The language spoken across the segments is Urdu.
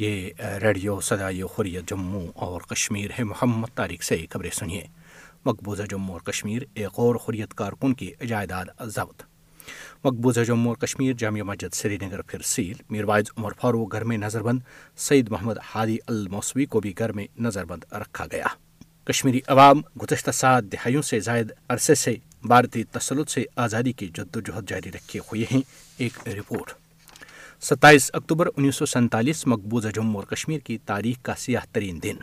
یہ ریڈیو سدائی خوریت جموں اور کشمیر ہے۔ محمد تاریخ سے خبریں سنیے۔ مقبوضہ جموں اور کشمیر، ایک اور خوریت کارکن کی جائیداد ضبط۔ مقبوضہ جموں اور کشمیر جامع مسجد سری نگر پھر سیل۔ میروائز عمر فاروق گھر میں نظر بند سعید محمد ہادی الموسوی کو بھی گھر میں نظر بند رکھا گیا۔ کشمیری عوام گزشتہ سات دہائیوں سے زائد عرصے سے بھارتی تسلط سے آزادی کی جدوجہد جاری رکھے ہوئے ہیں ایک رپورٹ۔ ستائیس اکتوبر انیس سو سینتالیس مقبوضہ جموں اور کشمیر کی تاریخ کا سیاہ ترین دن۔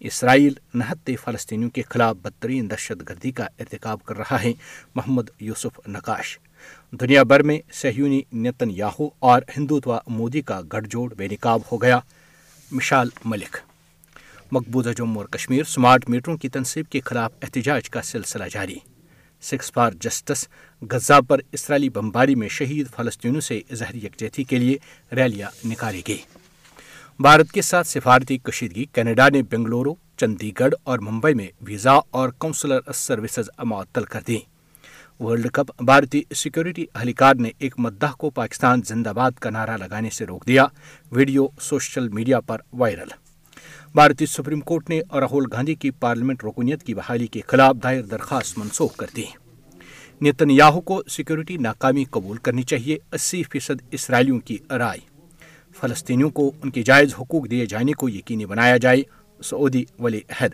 اسرائیل نہتے فلسطینیوں کے خلاف بدترین دہشت گردی کا ارتکاب کر رہا ہے، محمد یوسف نقاش۔ دنیا بھر میں سہیونی نتن یاہو اور ہندوتوا مودی کا گٹھ جوڑ بے نقاب ہو گیا۔ مشال ملک۔ مقبوضہ جموں اور کشمیر سمارٹ میٹروں کی تنصیب کے خلاف احتجاج کا سلسلہ جاری۔ سکس فار جسٹس غزہ پر اسرائیلی بمباری میں شہید فلسطینوں سے اظہر یکجہتی کے لیے ریلیاں نکالی گئی بھارت کے ساتھ سفارتی کشیدگی، کینیڈا نے بنگلورو، چندی گڑھ اور ممبئی میں ویزا اور کونسلر سروسز معطل کر دی ورلڈ کپ، بھارتی سیکورٹی اہلکار نے ایک مدح کو پاکستان زندہ باد کا نعرہ لگانے سے روک دیا۔ ویڈیو سوشل میڈیا پر وائرل۔ بھارتی سپریم کورٹ نے راہل گاندھی کی پارلیمنٹ رکنیت کی بحالی کے خلاف دائر درخواست منسوخ کر دی۔ نیتن یاہو کو سیکورٹی ناکامی قبول کرنی چاہیے، اسی فیصد اسرائیلیوں کی رائے۔ فلسطینیوں کو ان کے جائز حقوق دیے جانے کو یقینی بنایا جائے، سعودی ولی عہد۔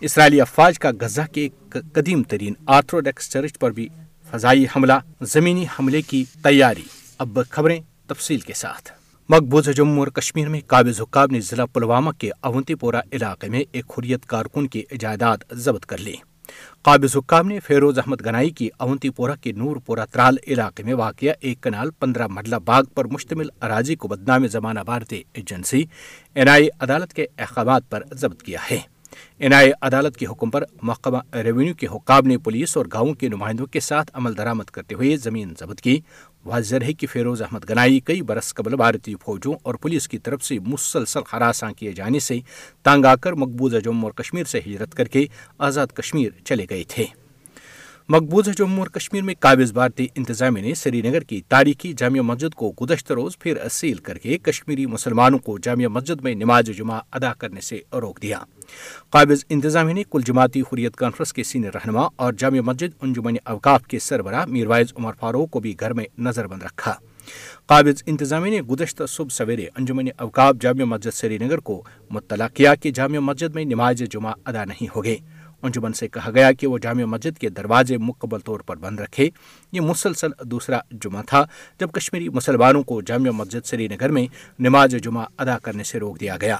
اسرائیلی افواج کا غزہ کے قدیم ترین آرتھوڈکس چرچ پر بھی فضائی حملہ، زمینی حملے کی تیاری۔ اب خبریں تفصیل کے ساتھ۔ مقبوضہ جموں اور کشمیر میں قابض حکام نے ضلع پلوامہ کے اونتی پورہ علاقے میں ایک حریت کارکن کی جائیداد ضبط کر لی۔ قابض حکام نے فیروز احمد گنائی کی اونتی پورہ کے نور پورہ ترال علاقے میں واقع ایک کنال پندرہ مرلہ باغ پر مشتمل اراضی کو بدنام زمانہ بھارتی ایجنسی این آئی عدالت کے احکامات پر ضبط کیا ہے۔ این آئی عدالت کے حکم پر محکمہ ریونیو کے حکام نے پولیس اور گاؤں کے نمائندوں کے ساتھ عمل درآمد کرتے ہوئے زمین ضبط کی۔ واضح ہے کہ فیروز احمد گنائی کئی برس قبل بھارتی فوجوں اور پولیس کی طرف سے مسلسل ہراساں کیے جانے سے تانگ آ کر مقبوضہ جموں اور کشمیر سے ہجرت کر کے آزاد کشمیر چلے گئے تھے۔ مقبوضہ جموں اور کشمیر میں قابض بھارتی انتظامیہ نے سری نگر کی تاریخی جامع مسجد کو گزشتہ روز پھر اصیل کر کے کشمیری مسلمانوں کو جامع مسجد میں نماز جمعہ ادا کرنے سے روک دیا۔ قابض انتظامیہ نے کل جماعتی حریت کانفرنس کے سینئر رہنما اور جامع مسجد انجمن اوقاف کے سربراہ میروائز عمر فاروق کو بھی گھر میں نظر بند رکھا۔ قابض انتظامیہ نے گزشتہ صبح سویرے انجمن اوقاف جامع مسجد سری نگر کو مطلع کیا کہ جامع مسجد میں نماز جمعہ ادا نہیں ہوگے انجمن سے کہا گیا کہ وہ جامع مسجد کے دروازے مکمل طور پر بند رکھے۔ یہ مسلسل دوسرا جمعہ تھا، جب کشمیری مسلمانوں کو جامع مسجد سری نگر میں نماز جمعہ ادا کرنے سے روک دیا گیا۔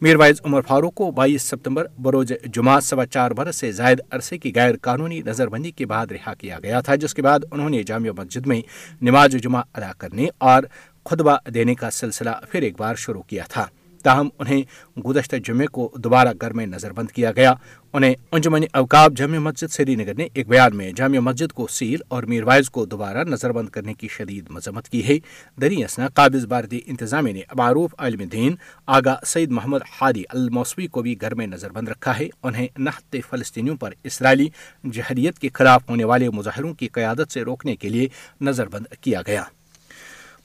میروائز عمر فاروق کو بائیس سپتمبر بروز جمعہ سوا چار برس سے زائد عرصے کی غیر قانونی نظر بندی کے بعد رہا کیا گیا تھا، جس کے بعد انہوں نے جامع مسجد میں نماز جمعہ ادا کرنے اور خطبہ دینے کا سلسلہ پھر ایک بار شروع کیا تھا۔ تاہم انہیں گزشتہ جمعے کو دوبارہ گھر میں نظر بند کیا گیا۔ انہیں انجمن اوقاب جامع مسجد سری نگر نے ایک بیان میں جامع مسجد کو سیل اور میروائز کو دوبارہ نظر بند کرنے کی شدید مذمت کی ہے۔ دری اسنا قابض بھارتی انتظامیہ نے معروف عالم دین آگا سعید محمد ہادی الموسوی کو بھی گھر میں نظر بند رکھا ہے۔ انہیں نہت فلسطینیوں پر اسرائیلی جہریت کے خلاف ہونے والے مظاہروں کی قیادت سے روکنے کے لیے نظر بند کیا گیا۔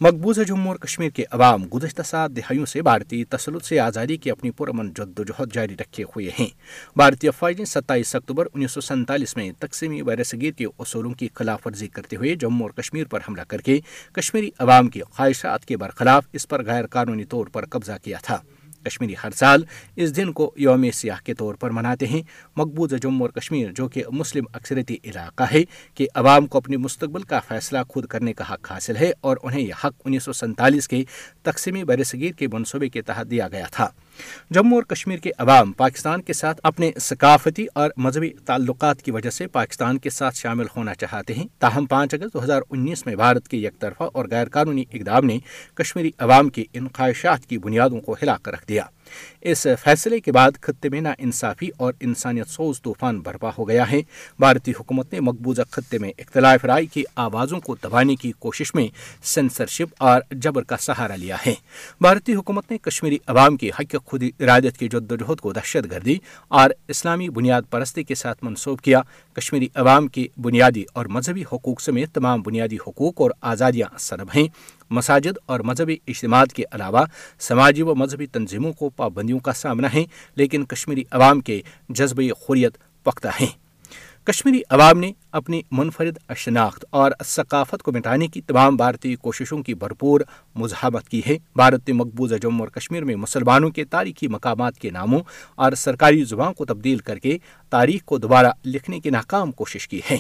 مقبوضہ جموں اور کشمیر کے عوام گزشتہ سات دہائیوں سے بھارتی تسلط سے آزادی کی اپنی پرامن جد و جہد جاری رکھے ہوئے ہیں۔ بھارتی افواج نے ستائیس اکتوبر انیس سو سینتالیس میں تقسیمی برصغیر کے اصولوں کی خلاف ورزی کرتے ہوئے جموں اور کشمیر پر حملہ کر کے کشمیری عوام کی خواہشات کے برخلاف اس پر غیر قانونی طور پر قبضہ کیا تھا۔ کشمیری ہر سال اس دن کو یوم سیاح کے طور پر مناتے ہیں۔ مقبوضہ جموں اور کشمیر، جو کہ مسلم اکثرتی علاقہ ہے، کہ عوام کو اپنے مستقبل کا فیصلہ خود کرنے کا حق حاصل ہے اور انہیں یہ حق انیس سو سینتالیس کے تقسیمی برصغیر کے منصوبے کے تحت دیا گیا تھا۔ جموں اور کشمیر کے عوام پاکستان کے ساتھ اپنے ثقافتی اور مذہبی تعلقات کی وجہ سے پاکستان کے ساتھ شامل ہونا چاہتے ہیں۔ تاہم پانچ اگست دو ہزار انیس میں بھارت کے یک طرفہ اور غیر قانونی اقدام نے کشمیری عوام کی ان خواہشات کی بنیادوں کو ہلا کر رکھ دیا۔ اس فیصلے کے بعد خطے میں نا انصافی اور انسانیت سوز طوفان برپا ہو گیا ہے۔ بھارتی حکومت نے مقبوضہ خطے میں اختلاف رائے کی آوازوں کو دبانے کی کوشش میں سینسرشپ اور جبر کا سہارا لیا ہے۔ بھارتی حکومت نے کشمیری عوام کی حق خود ارادت کی جدوجہد کو دہشت گردی اور اسلامی بنیاد پرستی کے ساتھ منسوب کیا۔ کشمیری عوام کی بنیادی اور مذہبی حقوق سمیت تمام بنیادی حقوق اور آزادیاں سرب ہیں۔ مساجد اور مذہبی اجتماعات کے علاوہ سماجی و مذہبی تنظیموں کو پابندیوں کا سامنا ہے، لیکن کشمیری عوام کے جذبہ خوریت پختہ ہیں۔ کشمیری عوام نے اپنی منفرد شناخت اور ثقافت کو مٹانے کی تمام بھارتی کوششوں کی بھرپور مزاحمت کی ہے۔ بھارت نے مقبوضہ جموں اور کشمیر میں مسلمانوں کے تاریخی مقامات کے ناموں اور سرکاری زبان کو تبدیل کر کے تاریخ کو دوبارہ لکھنے کی ناکام کوشش کی ہے۔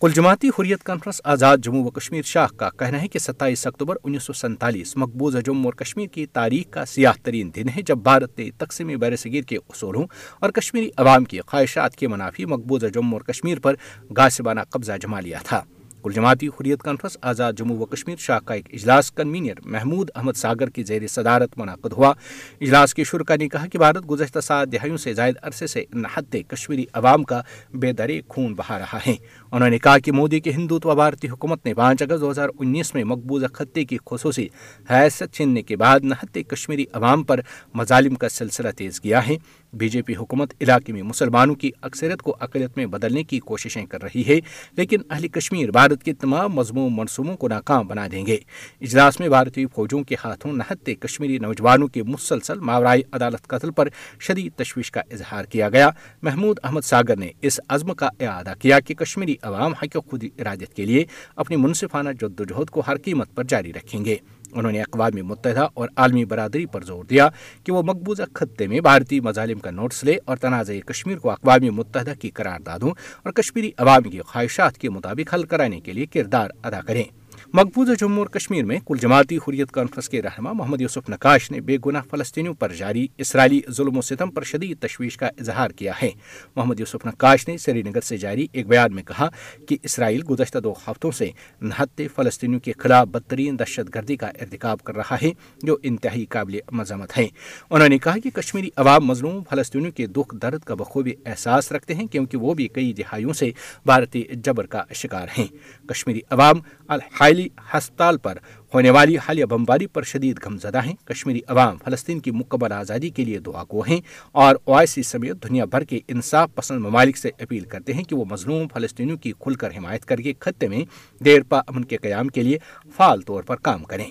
کل جماعتی حریت کانفرنس آزاد جموں و کشمیر شاخ کا کہنا ہے کہ ستائیس اکتوبر انیس سو سینتالیس مقبوضہ جموں اور کشمیر کی تاریخ کا سیاہ ترین دن ہے جب بھارت نے تقسیم بر صغیر کے اصولوں اور کشمیری عوام کی خواہشات کے منافی مقبوضہ جموں اور کشمیر پر گاسبانہ قبضہ جما لیا تھا۔ کل جماعتی حریت کانفرنس آزاد جموں و کشمیر شاہ کا ایک اجلاس کنوینئر محمود احمد ساگر کی زیر صدارت منعقد ہوا۔ اجلاس کے شرکا نے کہا کہ بھارت گزشتہ سات دہائیوں سے زائد عرصے سے نہت کشمیری عوام کا بے درے خون بہا رہا ہے۔ انہوں نے کہا کہ مودی کی ہندوتو بھارتی حکومت نے پانچ اگست دو ہزار انیس میں مقبوضہ خطے کی خصوصی حیثیت چھیننے کے بعد نہتے کشمیری عوام پر مظالم کا سلسلہ تیز کیا ہے۔ بی جے پی حکومت علاقے میں مسلمانوں کی اکثریت کو اقلیت میں بدلنے کی کوششیں کر رہی ہے، لیکن اہل کشمیر بھارت کے تمام مضمون منصوبوں کو ناکام بنا دیں گے۔ اجلاس میں بھارتی فوجوں کے ہاتھوں نہتے کشمیری نوجوانوں کے مسلسل ماورائی عدالت قتل پر شدید تشویش کا اظہار کیا گیا۔ محمود احمد ساگر نے اس عزم کا اعادہ کیا کہ کشمیری عوام حق و خود ارادت کے لیے اپنی منصفانہ جد و جہد کو ہر قیمت پر جاری رکھیں گے۔ انہوں نے اقوام متحدہ اور عالمی برادری پر زور دیا کہ وہ مقبوضہ خطے میں بھارتی مظالم کا نوٹس لے اور تنازع کشمیر کو اقوام متحدہ کی قراردادوں اور کشمیری عوام کی خواہشات کے مطابق حل کرانے کے لیے کردار ادا کریں۔ مقبوضہ جموں اور کشمیر میں کل جماعتی حریت کانفرنس کے رہنما محمد یوسف نقاش نے بے گناہ فلسطینیوں پر جاری اسرائیلی ظلم و ستم پر شدید تشویش کا اظہار کیا ہے۔ محمد یوسف نقاش نے سری نگر سے جاری ایک بیان میں کہا کہ اسرائیل گزشتہ دو ہفتوں سے نہتے فلسطینیوں کے خلاف بدترین دہشت گردی کا ارتکاب کر رہا ہے، جو انتہائی قابل مذمت ہے۔ انہوں نے کہا کہ کشمیری عوام مظلوم فلسطینیوں کے دکھ درد کا بخوبی احساس رکھتے ہیں، کیونکہ وہ بھی کئی دہائیوں سے بھارتی جبر کا شکار ہیں۔ کشمیری عوام الحائل ہسپتال پر ہونے والی حالیہ بمباری پر شدید غم زدہ ہیں کشمیری عوام فلسطین کی مکمل آزادی کے لیے دعا گو ہیں اور او آئی سی سمیت دنیا بھر کے انصاف پسند ممالک سے اپیل کرتے ہیں کہ وہ مظلوم فلسطینیوں کی کھل کر حمایت کر کے خطے میں دیر پا امن کے قیام کے لیے فعال طور پر کام کریں۔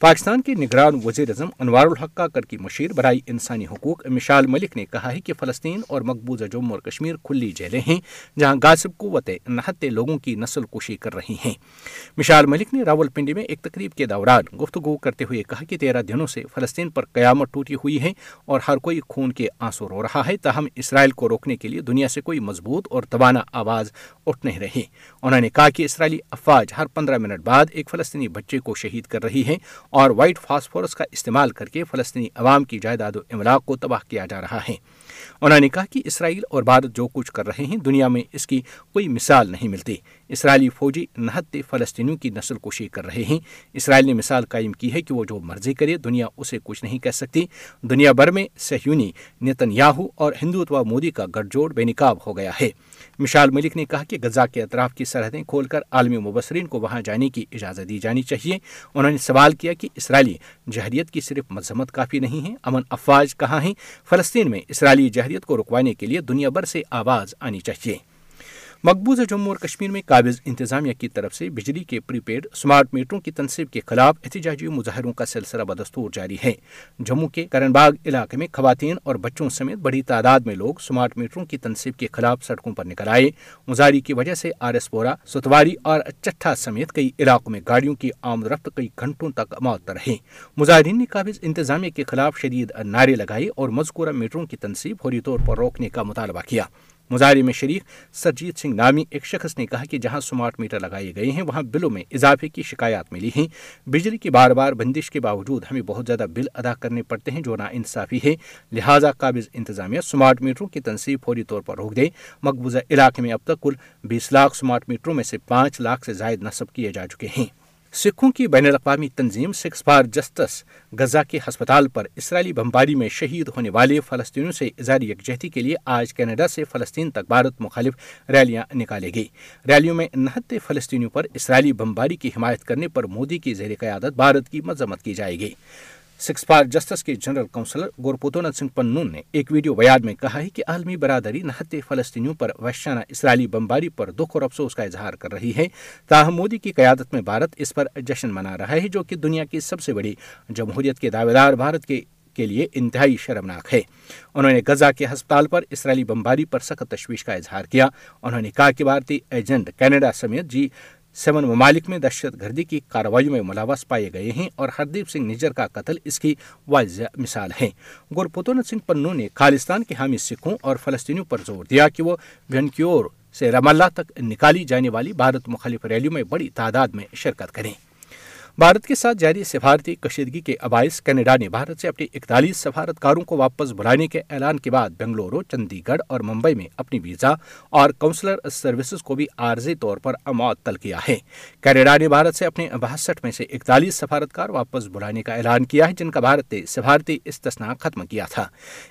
پاکستان کے نگران وزیر اعظم انوار الحق کاکر کی مشیر برائے انسانی حقوق مشال ملک نے کہا ہے کہ فلسطین اور مقبوضہ جموں اور کشمیر کھلی جیلیں ہیں جہاں غاصب قوتیں نہتے لوگوں کی نسل کشی کر رہی ہیں۔ مشال ملک نے راول پنڈی میں ایک تقریب کے دوران گفتگو کرتے ہوئے کہا کہ تیرہ دنوں سے فلسطین پر قیامت ٹوٹی ہوئی ہے اور ہر کوئی خون کے آنسو رو رہا ہے تاہم اسرائیل کو روکنے کے لیے دنیا سے کوئی مضبوط اور توانا آواز اٹھ نہیں رہی۔ انہوں نے کہا کہ اسرائیلی افواج ہر پندرہ منٹ بعد ایک فلسطینی بچے کو شہید کر رہی ہے اور وائٹ فاسفورس کا استعمال کر کے فلسطینی عوام کی جائیداد و املاک کو تباہ کیا جا رہا ہے۔ انہوں نے کہا کہ اسرائیل اور بھارت جو کچھ کر رہے ہیں دنیا میں اس کی کوئی مثال نہیں ملتی۔ اسرائیلی فوجی نہت فلسطینیوں کی نسل کشی کر رہے ہیں۔ اسرائیل نے مثال قائم کی ہے کہ وہ جو مرضی کرے، دنیا اسے کچھ نہیں کہہ سکتی۔ دنیا بھر میں سہیونی نیتن یاہو اور ہندوتوا مودی کا گٹھ جوڑ بے نقاب ہو گیا ہے۔ مشال ملک نے کہا کہ غزہ کے اطراف کی سرحدیں کھول کر عالمی مبصرین کو وہاں جانے کی اجازت دی جانی چاہیے۔ انہوں نے سوال کیا کہ اسرائیلی جہریت کی صرف مذمت کافی نہیں ہے، امن افواج کہاں ہیں؟ فلسطین میں اسرائیلی جہریت کو رکوانے کے لیے دنیا بھر سے آواز آنی چاہیے۔ مقبوضہ جموں اور کشمیر میں قابض انتظامیہ کی طرف سے بجلی کے پری پیڈ اسمارٹ میٹروں کی تنصیب کے خلاف احتجاجی مظاہروں کا سلسلہ بدستور جاری ہے۔ جموں کے کرن باغ علاقے میں خواتین اور بچوں سمیت بڑی تعداد میں لوگ اسمارٹ میٹروں کی تنصیب کے خلاف سڑکوں پر نکل آئے۔ مظاہری کی وجہ سے آر ایس پورا ستواری اور چٹھا سمیت کئی علاقوں میں گاڑیوں کی آمد رفت کئی گھنٹوں تک معطل رہے مظاہرین نے قابض انتظامیہ کے خلاف شدید نعرے لگائے اور مذکورہ میٹروں کی تنصیب فوری طور پر روکنے کا مطالبہ کیا۔ مظاہرے میں شریک سرجیت سنگھ نامی، ایک شخص نے کہا کہ جہاں سمارٹ میٹر لگائے گئے ہیں، وہاں بلوں میں اضافے کی شکایات ملی ہیں۔ بجلی کی بار بار بندش کے باوجود ہمیں بہت زیادہ بل ادا کرنے پڑتے ہیں جو نا انصافی ہے۔ لہٰذا قابض انتظامیہ سمارٹ میٹروں کی تنصیب فوری طور پر روک دے۔ مقبوضہ علاقے میں اب تک کل بیس لاکھ سمارٹ میٹروں میں سے پانچ لاکھ سے زائد نصب کیے جا چکے ہیں۔ سکھوں کی بین الاقوامی تنظیم سکس فار جسٹس غزہ کے ہسپتال پر اسرائیلی بمباری میں شہید ہونے والے فلسطینیوں سے اظہار یکجہتی کے لیے آج کینیڈا سے فلسطین تک بھارت مخالف ریلیاں نکالے گی۔ ریلیوں میں نہتے فلسطینیوں پر اسرائیلی بمباری کی حمایت کرنے پر مودی کی زیر قیادت بھارت کی مذمت کی جائے گی۔ سکس فار جسٹس کے جنرل کونسلر گورپوتونت سنگھ پنون نے ایک ویڈیو بیان میں کہا ہے کہ عالمی برادری نہتے فلسطینیوں پر وحشانہ اسرائیلی بمباری پر دکھ اور افسوس کا اظہار کر رہی ہے۔ تاہم مودی کی قیادت میں بھارت اس پر جشن منا رہا ہے، جو کہ دنیا کی سب سے بڑی جمہوریت کے دعوے دار بھارت کے کے لیے انتہائی شرمناک ہے۔ انہوں نے غزہ کے ہسپتال پر اسرائیلی بمباری پر سخت تشویش کا اظہار کیا۔ انہوں نے کہا کہ بھارتی ایجنٹ کینیڈا سمیت جی سیون ممالک میں دہشت گردی کی کارروائیوں میں ملوث پائے گئے ہیں اور ہردیپ سنگھ نجر کا قتل اس کی واضح مثال ہے۔ گرپتونت سنگھ پنو نے خالستان کے حامی سکھوں اور فلسطینیوں پر زور دیا کہ وہ وینکیور سے رم اللہ تک نکالی جانے والی بھارت مخالف ریلیوں میں بڑی تعداد میں شرکت کریں۔ بھارت کے ساتھ جاری سفارتی کشیدگی کے عبائس کینیڈا نے بھارت سے اپنے اکتالیس سفارتکاروں کو واپس بلانے کے اعلان کے بعد بنگلورو، چندی گڑھ اور ممبئی میں اپنی ویزا اور کونسلر سروسز کو بھی عارضی طور پر معطل کیا ہے۔ کینیڈا نے بھارت سے اپنے باسٹھ میں سے اکتالیس سفارتکار واپس بلانے کا اعلان کیا ہے، جن کا بھارت نے سفارتی استثنا ختم کیا تھا۔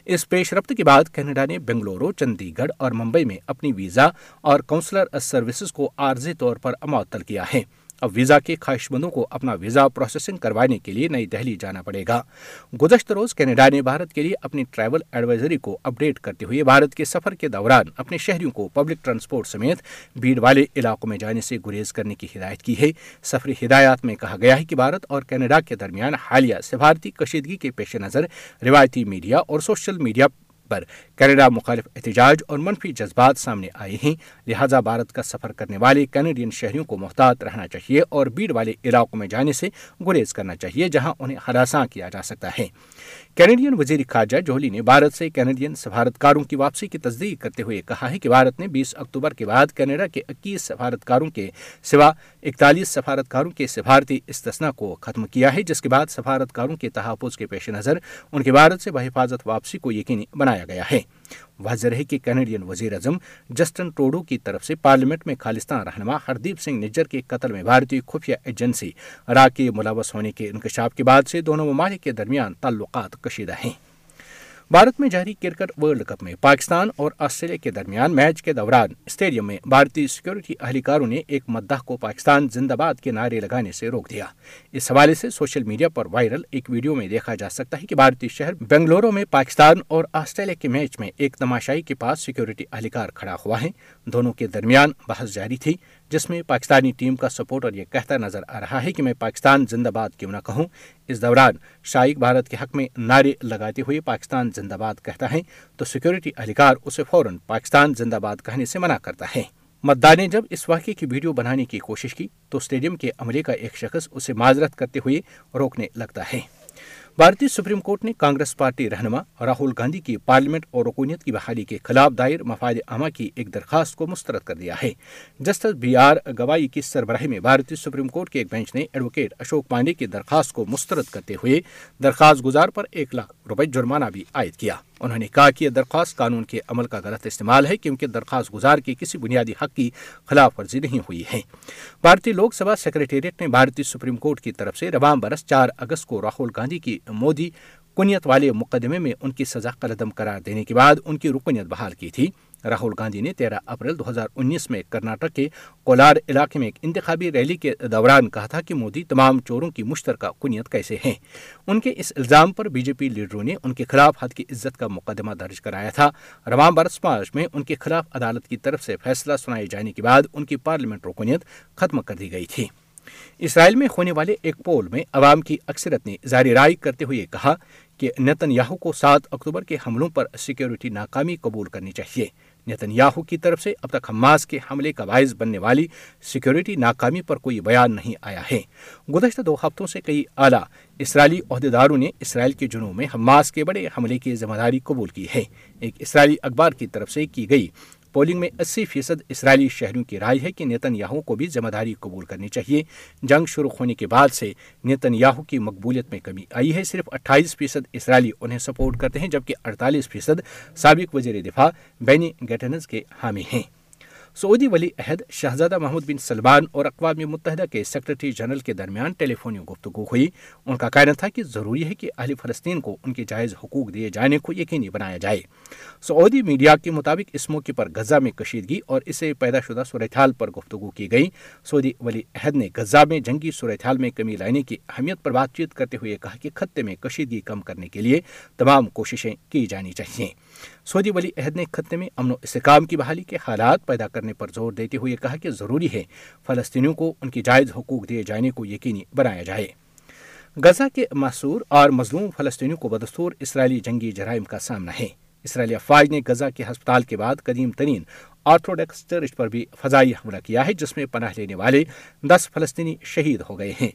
اس پیش رفت کے بعد کینیڈا نے بنگلورو، چندی گڑھ اور ممبئی میں اپنی ویزا اور کونسلر سروسز کو عارضی طور پر معطل کیا ہے۔ اب ویزا کے خواہش مندوں کو اپنا ویزا پروسیسنگ کروانے کے لیے نئی دہلی جانا پڑے گا۔ گزشتہ روز کینیڈا نے بھارت کے لیے اپنی ٹریول ایڈوائزری کو اپ ڈیٹ کرتے ہوئے بھارت کے سفر کے دوران اپنے شہریوں کو پبلک ٹرانسپورٹ سمیت بھیڑ والے علاقوں میں جانے سے گریز کرنے کی ہدایت کی ہے۔ سفری ہدایات میں کہا گیا ہے کہ بھارت اور کینیڈا کے درمیان حالیہ سفارتی کشیدگی کے پیش نظر روایتی میڈیا اور سوشل میڈیا پر کینیڈا مخالف احتجاج اور منفی جذبات سامنے آئے ہیں۔ لہذا بھارت کا سفر کرنے والے کینیڈین شہریوں کو محتاط رہنا چاہیے اور بھیڑ والے علاقوں میں جانے سے گریز کرنا چاہیے جہاں انہیں ہراساں کیا جا سکتا ہے۔ کینیڈین وزیر خارجہ جوہلی نے بھارت سے کینیڈین سفارتکاروں کی واپسی کی تصدیق کرتے ہوئے کہا ہے کہ بھارت نے بیس اکتوبر کے بعد کینیڈا کے اکیس سفارتکاروں کے سوا اکتالیس سفارتکاروں کے سفارتی استثنا کو ختم کیا ہے، جس کے بعد سفارتکاروں کے تحفظ کے پیش نظر ان کے بھارت سے بحفاظت واپسی کو یقینی بنایا گیا ہے۔ واضح ہے کہ کینیڈین وزیر اعظم جسٹن ٹروڈو کی طرف سے پارلیمنٹ میں خالستان رہنما ہردیپ سنگھ نجر کے قتل میں بھارتی خفیہ ایجنسی را کے ملوث ہونے کے انکشاف کے بعد سے دونوں ممالک کے درمیان تعلقات کشیدہ ہیں۔ بھارت میں جاری کرکٹ ورلڈ کپ میں پاکستان اور آسٹریلیا کے درمیان میچ کے دوران اسٹیڈیم میں بھارتی سیکورٹی اہلکاروں نے ایک مداح کو پاکستان زندہ باد کے نعرے لگانے سے روک دیا۔ اس حوالے سے سوشل میڈیا پر وائرل ایک ویڈیو میں دیکھا جا سکتا ہے کہ بھارتی شہر بنگلورو میں پاکستان اور آسٹریلیا کے میچ میں ایک تماشائی کے پاس سیکورٹی اہلکار کھڑا ہوا ہے دونوں کے درمیان بحث جاری تھی، جس میں پاکستانی ٹیم کا سپورٹر یہ کہتا نظر آ رہا ہے کہ میں پاکستان زندہ باد کیوں نہ کہوں۔ اس دوران شائق بھارت کے حق میں نعرے لگاتے ہوئے پاکستان زندہ باد کہتا ہے، تو سیکورٹی اہلکار اسے فوراً پاکستان زندہ باد کہنے سے منع کرتا ہے۔ متدار نے جب اس واقعے کی ویڈیو بنانے کی کوشش کی، تو اسٹیڈیم کے عملے کا ایک شخص اسے معذرت کرتے ہوئے روکنے لگتا ہے۔ بھارتی سپریم کورٹ نے کانگریس پارٹی رہنما راہل گاندھی کی پارلیمنٹ اور رکونیت کی بحالی کے خلاف دائر مفاد عامہ کی ایک درخواست کو مسترد کر دیا ہے۔ جسٹس بی آر گوائی کی سربراہی میں بھارتی سپریم کورٹ کے ایک بینچ نے ایڈوکیٹ اشوک پانڈے کی درخواست کو مسترد کرتے ہوئے درخواست گزار پر ایک لاکھ روپے جرمانہ بھی عائد کیا۔ انہوں نے کہا کہ یہ درخواست قانون کے عمل کا غلط استعمال ہے کیونکہ درخواست گزار کی کسی بنیادی حق کی خلاف ورزی نہیں ہوئی ہے۔ بھارتی لوک سبھا سیکرٹریٹ نے بھارتی سپریم کورٹ کی طرف سے رواں برس چار اگست کو راہل گاندھی کی مودی کنیت والے مقدمے میں ان کی سزا قلدم قرار دینے کے بعد ان کی رکنیت بحال کی تھی۔ راہل گاندھی نے تیرہ اپریل دو ہزار انیس میں کرناٹک کے کولار علاقے میں ایک انتخابی ریلی کے دوران کہا تھا کہ مودی تمام چوروں کی مشترکہ کنیت کیسے ہیں۔ ان کے اس الزام پر بی جے پی لیڈروں نے ان کے خلاف حد کی عزت کا مقدمہ درج کرایا تھا۔ رواں برس مارچ میں ان کے خلاف عدالت کی طرف سے فیصلہ سنائے جانے کے بعد ان کی پارلیمنٹ رکنیت ختم کر دی گئی تھی۔ اسرائیل میں ہونے والے ایک پول میں عوام کی اکثرت نے ظاہر رائے کرتے ہوئے کہا کہ نتن یاہو کو سات اکتوبر کے حملوں پر سیکیورٹی ناکامی قبول کرنی چاہیے۔ نتن یاہو کی طرف سے اب تک حماس کے حملے کا باعث بننے والی سیکیورٹی ناکامی پر کوئی بیان نہیں آیا ہے۔ گزشتہ دو ہفتوں سے کئی اعلیٰ اسرائیلی عہدیداروں نے اسرائیل کے جنوب میں حماس کے بڑے حملے کی ذمہ داری قبول کی ہے۔ ایک اسرائیلی اخبار کی طرف سے کی گئی پولنگ میں اسی فیصد اسرائیلی شہریوں کی رائے ہے کہ نیتن یاہو کو بھی ذمہ داری قبول کرنی چاہیے۔ جنگ شروع ہونے کے بعد سے نیتن یاہو کی مقبولیت میں کمی آئی ہے۔ صرف اٹھائیس فیصد اسرائیلی انہیں سپورٹ کرتے ہیں، جبکہ اڑتالیس فیصد سابق وزیر دفاع بینی گیٹنز کے حامی ہیں۔ سعودی ولی عہد شہزادہ محمود بن سلمان اور اقوام متحدہ کے سیکرٹری جنرل کے درمیان ٹیلی فونی گفتگو ہوئی۔ ان کا کہنا تھا کہ ضروری ہے کہ اہل فلسطین کو ان کے جائز حقوق دیے جانے کو یقینی بنایا جائے۔ سعودی میڈیا کے مطابق اس موقع پر غزہ میں کشیدگی اور اسے پیدا شدہ صورتحال پر گفتگو کی گئی۔ سعودی ولی عہد نے غزہ میں جنگی صورتحال میں کمی لانے کی اہمیت پر بات چیت کرتے ہوئے کہا کہ خطے میں کشیدگی کم کرنے کے لیے تمام کوششیں کی جانی چاہیے سعودی ولی عہد نے خطے میں امن و استحکام کی بحالی کے حالات پیدا کرنے پر زور دیتے ہوئے کہا کہ ضروری ہے فلسطینیوں کو ان کی جائز حقوق دیے جانے کو یقینی بنایا جائے۔ غزہ کے محصور اور مظلوم فلسطینیوں کو بدستور اسرائیلی جنگی جرائم کا سامنا ہے۔ اسرائیلی افواج نے غزہ کے ہسپتال کے بعد قدیم ترین آرتھوڈکس چرچ پر بھی فضائی حملہ کیا ہے، جس میں پناہ لینے والے دس فلسطینی شہید ہو گئے ہیں۔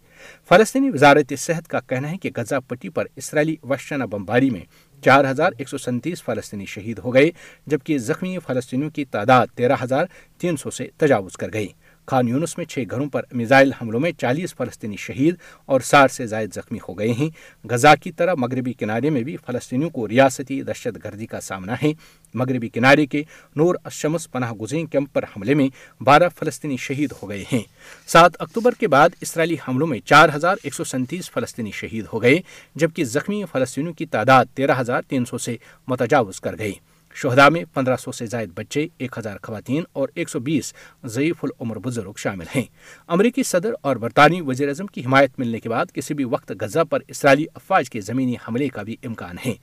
فلسطینی وزارت صحت کا کہنا ہے کہ غزہ پٹی پر اسرائیلی وحشانہ بمباری میں چار ہزار ایک سو سینتیس فلسطینی شہید ہو گئے، جبکہ زخمی فلسطینیوں کی تعداد تیرہ ہزار تین سو سے تجاوز کر گئی۔ خان یونس میں چھ گھروں پر میزائل حملوں میں چالیس فلسطینی شہید اور ساٹھ سے زائد زخمی ہو گئے ہیں۔ غزہ کی طرح مغربی کنارے میں بھی فلسطینیوں کو ریاستی دہشت گردی کا سامنا ہے۔ مغربی کنارے کے نور اشمس پناہ گزین کیمپ پر حملے میں بارہ فلسطینی شہید ہو گئے ہیں۔ سات اکتوبر کے بعد اسرائیلی حملوں میں چار ہزار ایک سو سینتیس فلسطینی شہید ہو گئے، جبکہ زخمی فلسطینیوں کی تعداد تیرہ ہزار تین سو سے متجاوز کر گئی۔ شہدا میں پندرہ سو سے زائد بچے، ایک ہزار خواتین اور ایک سو بیس ضعیف العمر بزرگ شامل ہیں۔ امریکی صدر اور برطانوی وزیر اعظم کی حمایت ملنے کے بعد کسی بھی وقت غزہ پر اسرائیلی افواج کے زمینی حملے کا بھی امکان ہے۔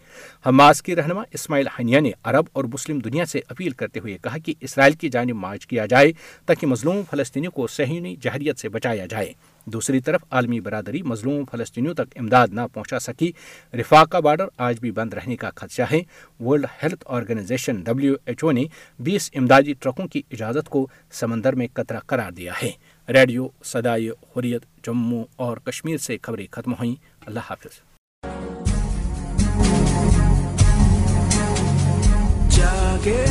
حماس کی رہنما اسماعیل ہنیا نے عرب اور مسلم دنیا سے اپیل کرتے ہوئے کہا کہ اسرائیل کی جانب مارچ کیا جائے تاکہ مظلوم فلسطینیوں کو صہیونی جہریت سے بچایا جائے۔ دوسری طرف عالمی برادری مظلوم فلسطینیوں تک امداد نہ پہنچا سکی۔ رفاق کا بارڈر آج بھی بند رہنے کا خدشہ ہے۔ World health organization W H O نے بیس امدادی ٹرکوں کی اجازت کو سمندر میں قطرہ قرار دیا ہے۔ ریڈیو سدائے حریت جموں اور کشمیر سے خبریں ختم ہوئیں۔ اللہ حافظ۔ جاگے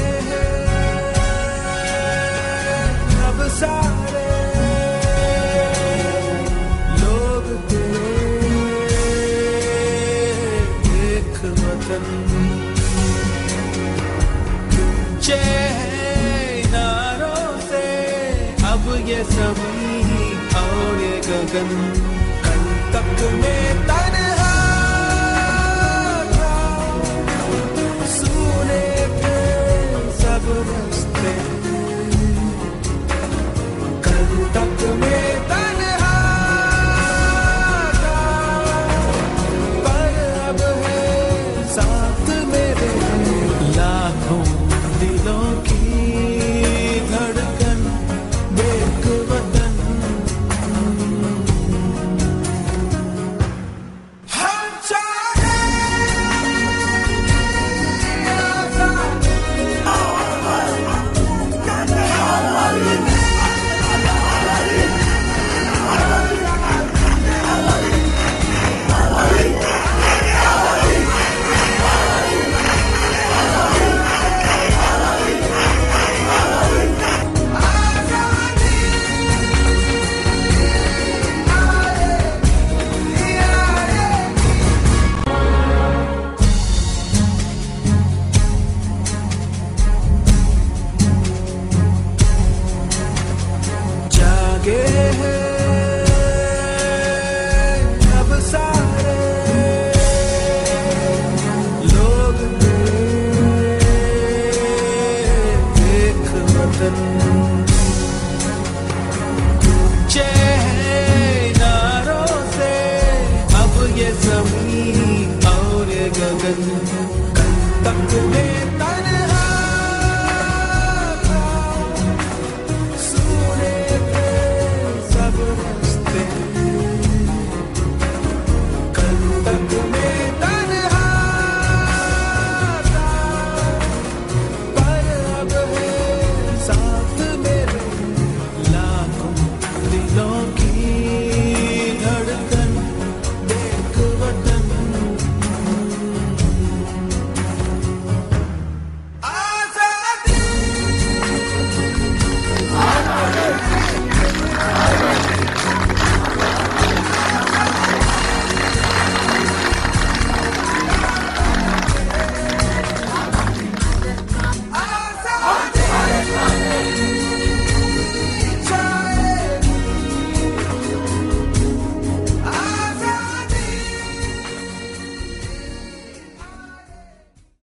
سبھی اور گگن کل تک میں